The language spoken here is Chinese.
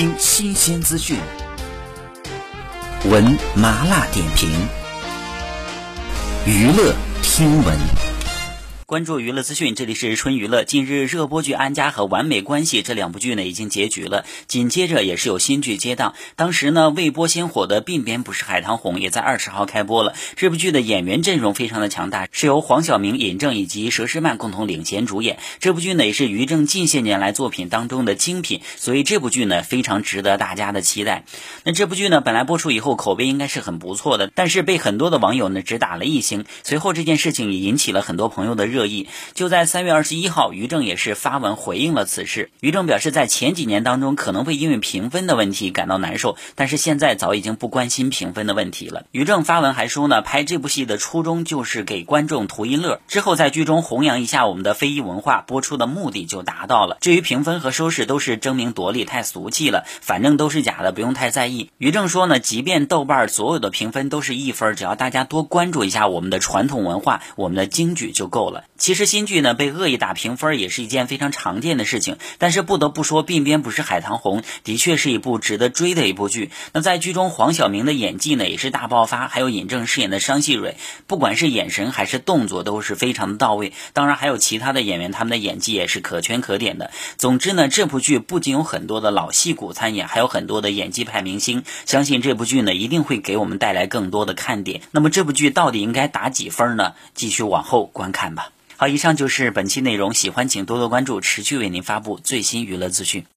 听新鲜资讯，闻麻辣点评，娱乐听闻。关注娱乐资讯，这里是春娱乐。近日，热播剧《安家》和《完美关系》这两部剧呢已经结局了，紧接着也是有新剧接档。当时呢，未播先火的《鬓边不是海棠红》也在二十号开播了。这部剧的演员阵容非常的强大，是由黄晓明、尹正以及佘诗曼共同领衔主演。这部剧呢也是于正近些年来作品当中的精品，所以这部剧呢非常值得大家的期待。那这部剧呢本来播出以后口碑应该是很不错的，但是被很多的网友呢只打了一星。随后这件事情也引起了很多朋友的热。热议就在三月二十一号，于正也是发文回应了此事。于正表示，在前几年当中可能会因为评分的问题感到难受，但是现在早已经不关心评分的问题了。于正发文还说呢，拍这部戏的初衷就是给观众图一乐，之后在剧中弘扬一下我们的非遗文化，播出的目的就达到了。至于评分和收视都是争名夺利，太俗气了，反正都是假的，不用太在意。于正说呢，即便豆瓣所有的评分都是一分，只要大家多关注一下我们的传统文化，我们的京剧就够了。其实新剧呢被恶意打评分也是一件非常常见的事情，但是不得不说，《鬓边不是海棠红》的确是一部值得追的一部剧。那在剧中，黄晓明的演技呢也是大爆发，还有尹正饰演的商细蕊，不管是眼神还是动作都是非常的到位。当然还有其他的演员，他们的演技也是可圈可点的。总之呢，这部剧不仅有很多的老戏骨参演，还有很多的演技派明星。相信这部剧呢一定会给我们带来更多的看点。那么这部剧到底应该打几分呢？继续往后观看吧。好，以上就是本期内容。喜欢请多多关注，持续为您发布最新娱乐资讯。